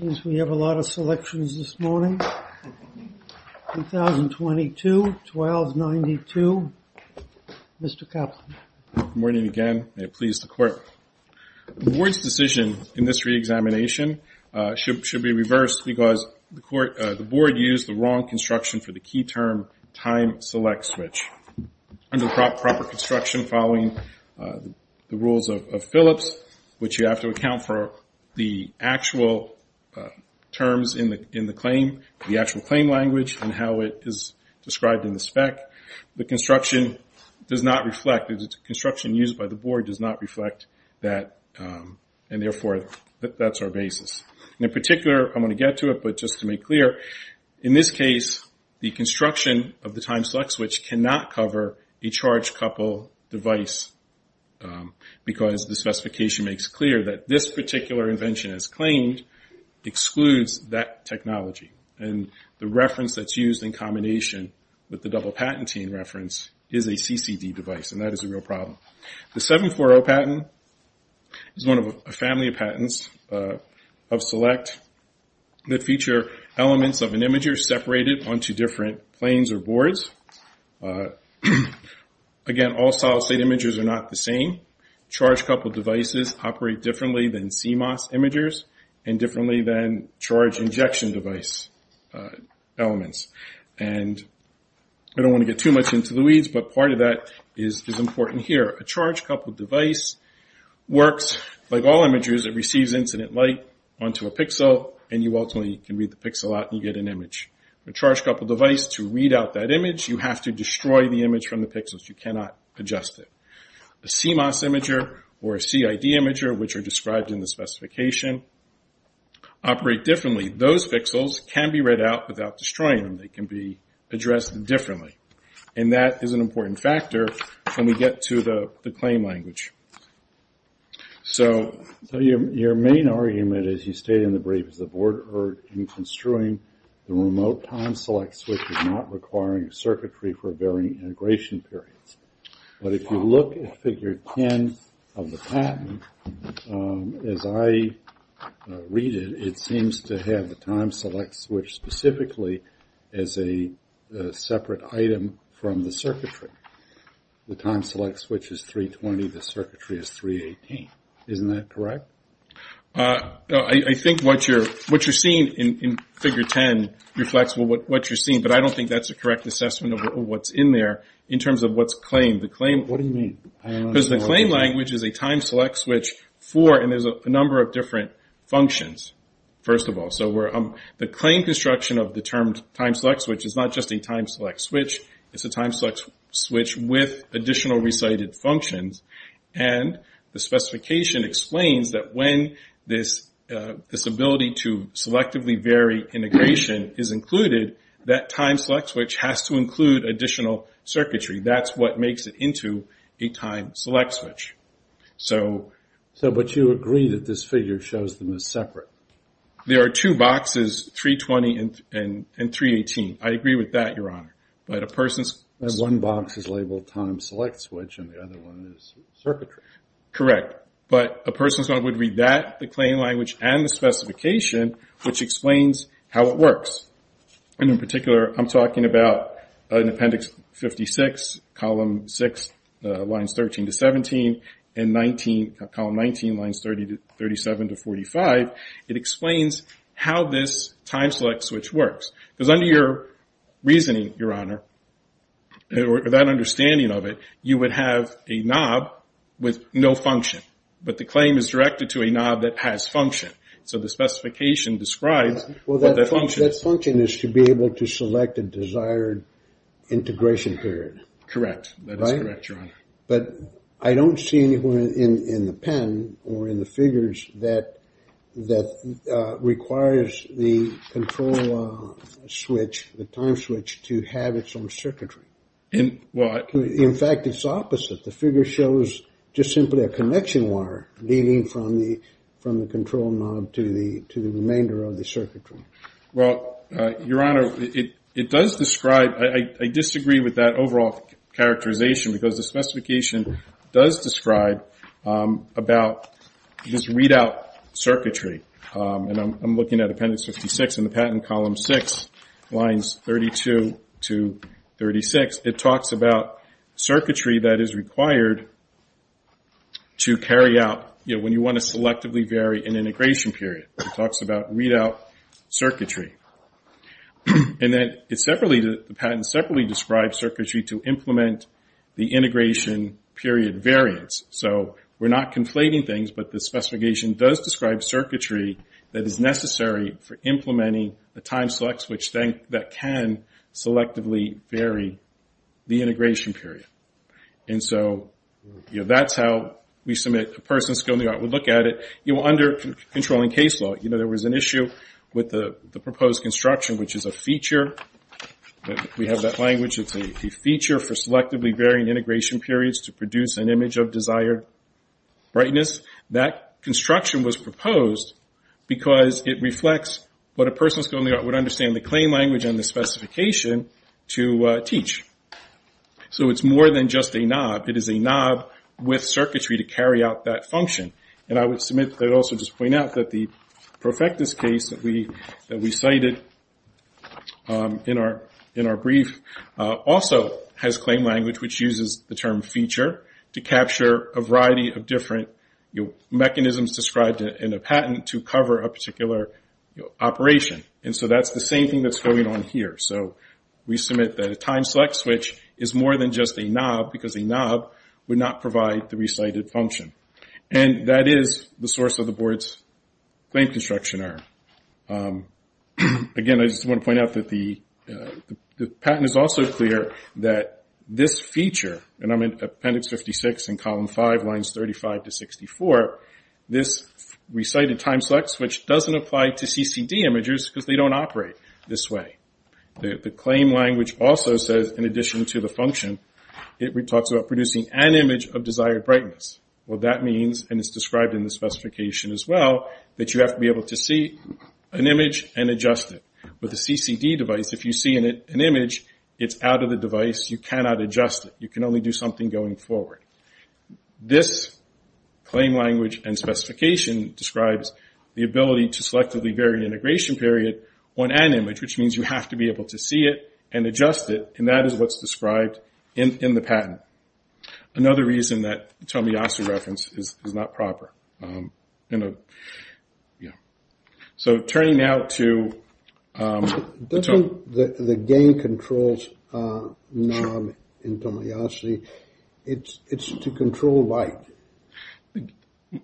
Since we have a lot of selections this morning, 2022, 1292, Mr. Kaplan. Good morning again. May it please the Court. The Board's decision in this reexamination uh, should should be reversed because uh, the Board used the wrong construction for the key term time select switch. Under proper construction following uh, the rules of Phillips, which you have to account for the actual Uh, terms in the in the claim, the actual claim language, and how it is described in the spec, the construction does not reflect, the construction used by the Board does not reflect that, um, and therefore that's our basis. In particular, I'm going to get to it, but just to make clear, in this case, the construction of the time select switch cannot cover a charge-coupled device um, because the specification makes clear that this particular invention as claimed excludes that technology. And the reference that's used in combination with the double patenting reference is a CCD device, and that is a real problem. The 740 patent is one of a family of patents uh, of Cellect that feature elements of an imager separated onto different planes or boards. Uh, again, all solid state imagers are not the same. Charge-coupled devices operate differently than CMOS imagers and differently than charge injection device uh, elements. And I don't want to get too much into the weeds, but part of that is important here. A charge-coupled device works like all imagers. It receives incident light onto a pixel, and you ultimately can read the pixel out and you get an image. A charge-coupled device, to read out that image, you have to destroy the image from the pixels. You cannot adjust it. A CMOS imager or a CID imager, which are described in the specification, operate differently. Those pixels can be read out without destroying them. They can be addressed differently. And that is an important factor when we get to the claim language. So so your your main argument, as you state in the brief, is the board erred in construing the remote time select switch as not requiring circuitry for varying integration periods. But if you look at figure 10 of the patent, um, as I Uh, read it, it seems to have the time select switch specifically as a separate item from the circuitry. The time select switch is 320. The circuitry is 318. Isn't that correct? Uh, I think what you're seeing in figure 10 reflects what you're seeing, but I don't think that's a correct assessment of what's in there in terms of what's claimed. The claim what do you mean? Because the claim language is a time select switch for, and there's a number of different functions, first of all. So we're um the claim construction of the term time select switch is not just a time select switch. It's a time select switch with additional recited functions. And the specification explains that when this uh this ability to selectively vary integration is included, that time select switch has to include additional circuitry. That's what makes it into a time select switch. So, but you agree that this figure shows them as separate? There are two boxes, 320 and 318. I agree with that, Your Honor. But a person's... And one box is labeled time select switch and the other one is circuitry. Correct. But a person would read that, the claim language, and the specification, which explains how it works. And in particular, I'm talking about in Appendix 56, Column 6, uh, Lines 13 to 17, and Column 19, Lines 37 to 45. It explains how this time select switch works. Because under your reasoning, Your Honor, or that understanding of it, you would have a knob with no function. But the claim is directed to a knob that has function. So the specification describes what that function is. That function is to be able to select a desired integration period. Correct. That is correct, Your Honor. But I don't see anywhere in the pen or in the figures that uh, requires the control uh, switch, the time switch, to have its own circuitry. In fact, it's opposite. The figure shows just simply a connection wire leading from the control knob to the remainder of the circuitry. Well, uh, Your Honor, it does describe, I disagree with that overall characterization because the specification does describe um, about this readout circuitry. Um, and I'm looking at Appendix 56 in the patent column 6, lines 32 to 36, it talks about circuitry that is required to carry out, when you want to selectively vary an integration period. It talks about readout circuitry. And then it separately, the patent separately describes circuitry to implement the integration period variance. So we're not conflating things, but the specification does describe circuitry that is necessary for implementing a time select switch that can selectively vary the integration period. And so you know that's how we submit a person's skill in the art. would look at it You know, under controlling case law. You know, there was an issue with the proposed construction, which is a feature. We have that language. It's a feature for selectively varying integration periods to produce an image of desired brightness. That construction was proposed because it reflects what a art would understand the claim language and the specification to uh, teach. So it's more than just a knob. It is a knob with circuitry to carry out that function. And I would submit that also just point out that the Profectus case that we cited um, in our brief uh, also has claim language which uses the term feature to capture a variety of different mechanisms described in a patent to cover a particular operation. And so that's the same thing that's going on here. So we submit that a time select switch is more than just a knob because a knob would not provide the recited function. And that is the source of the board's claim construction error. Um, again, I just want to point out that the uh, patent is also clear that this feature, and I'm in Appendix 56 in Column 5, Lines 35 to 64, this recited time select switch doesn't apply to CCD imagers because they don't operate this way. The claim language also says, in addition to the function, it talks about producing an image of desired brightness. Well, that means, and it's described in the specification as well, that you have to be able to see an image and adjust it. With a CCD device, if you see an image, it's out of the device. You cannot adjust it. You can only do something going forward. This claim language and specification describes the ability to selectively vary integration period on an image, which means you have to be able to see it and adjust it, and that is what's described in the patent. Another reason that Tomiyasu reference is not proper. Um, so turning now to... Um, Doesn't the the gain controls uh, knob in Tomiyasu, it's it's to control light?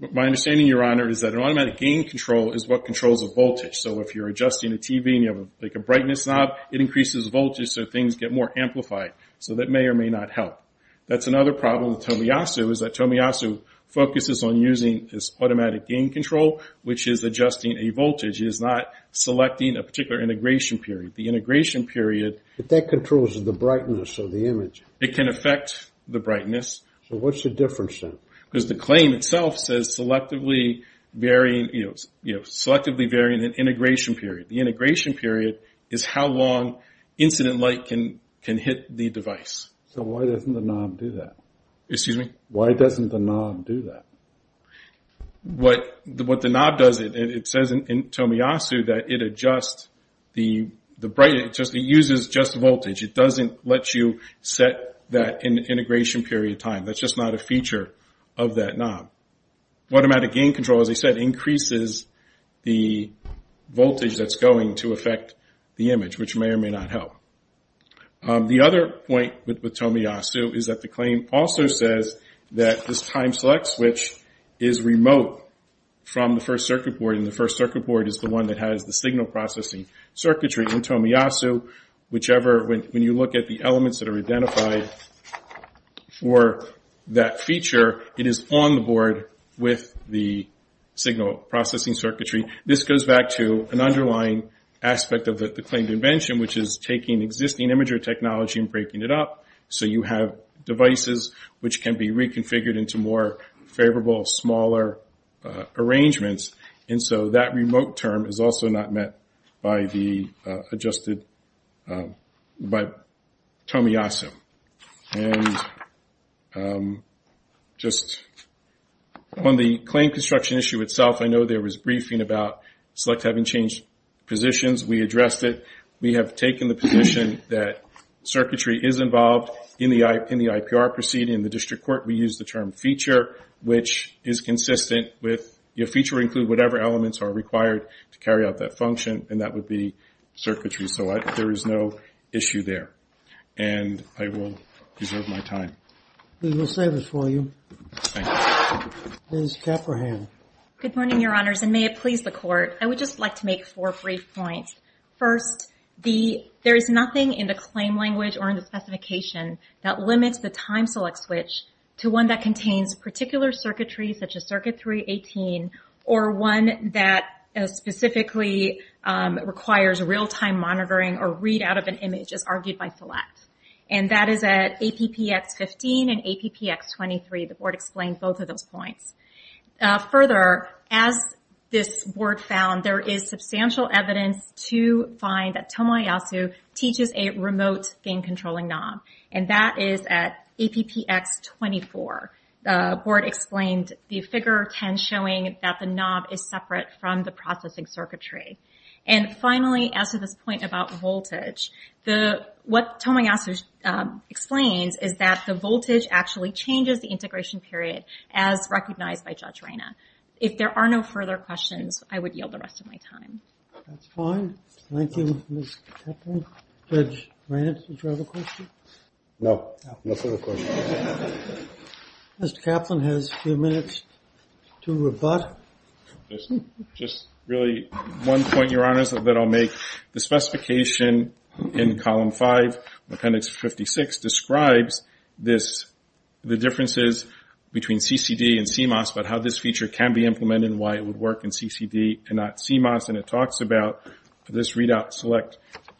My understanding, Your Honor, is that an automatic gain control is what controls the voltage. So if you're adjusting a TV and you have like a brightness knob, it increases voltage so things get more amplified. So that may or may not help. That's another problem with Tomiyasu, is that Tomiyasu focuses on using this automatic gain control, which is adjusting a voltage. It is not selecting a particular integration period. The integration period... But that controls the brightness of the image. It can affect the brightness. So what's the difference then? Because the claim itself says selectively varying you know you know selectively varying an integration period. The integration period is how long incident light can hit the device. So why doesn't the knob do that? Excuse me? Why doesn't the knob do that? What what the knob does, it says in Tomiyasu that it adjusts the brightness. It just it uses just voltage. It doesn't let you set that in integration period of time. That's just not a feature of that knob. Automatic gain control, as I said, increases the voltage that's going to affect the image, which may or may not help. Um, the other point with Tomiyasu is that the claim also says that this time select switch is remote from the first circuit board. And the first circuit board is the one that has the signal processing circuitry in Tomiyasu. Whichever when you look at the elements that are identified for that feature, it is on the board with the signal processing circuitry. This goes back to an underlying aspect of the claimed invention, which is taking existing imager technology and breaking it up. So you have devices which can be reconfigured into more favorable, smaller uh, arrangements. And so that remote term is also not met by the uh, adjusted, um, by Tomiyasu. And um, just on the claim construction issue itself, I know there was briefing about Cellect having changed positions. We addressed it. We have taken the position that circuitry is involved in the IPR proceeding. In the district court, we use the term feature, which is consistent with your feature would include whatever elements are required to carry out that function, and that would be circuitry. So there is no issue there. And I will reserve my time. We will save it for you. Thank you. Ms. Caprahan. Good morning, Your Honors, and may it please the Court. I would just like to make four brief points. First, there is nothing in the claim language or in the specification that limits the time Cellect switch to one that contains particular circuitry, such as Circuit 318, or one that uh, specifically um, requires real-time monitoring or readout of an image, as argued by select. And that is at APPX 15 and APPX 23. The Board explained both of those points. Uh, further, as this Board found, there is substantial evidence to find that Tomoyasu teaches a remote gain-controlling knob, and that is at APPX 24. The Board explained the figure 10 showing that the knob is separate from the processing circuitry. And finally, as to this point about voltage, what Tomoyasu um, explains is that the voltage actually changes the integration period, as recognized by Judge Reyna. If there are no further questions, I would yield the rest of my time. That's fine. Thank you, Ms. Kaplan. Judge Reyna, did you have a question? No. No further questions. Mr. Kaplan has a few minutes to rebut. Just really one point, Your Honors, that I'll make. The specification in Column 5, Appendix 56, describes this the differences between CCD and CMOS, but how this feature can be implemented and why it would work in CCD and not CMOS. And it talks about this readout select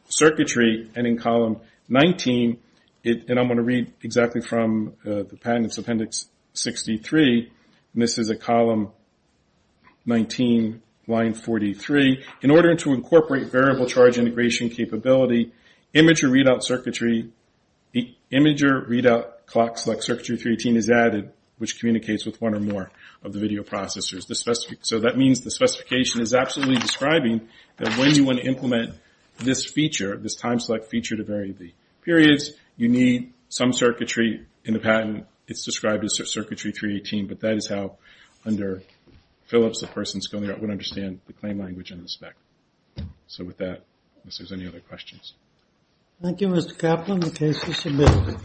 circuitry. And in Column 19, and I'm going to read exactly from uh, the patent's Appendix 63, and this is at Column 19, line 43. In order to incorporate variable charge integration capability, imager readout circuitry, imager readout clock select circuitry 318 is added, which communicates with one or more of the video processors. So that means the specification is absolutely describing that when you want to implement this feature, this time select feature to vary the periods, you need some circuitry in the patent. It's described as circuitry 318, but that is how, under Phillips, the person would understand the claim language and the spec. So with that, unless there's any other questions. Thank you, Mr. Kaplan. The case is submitted.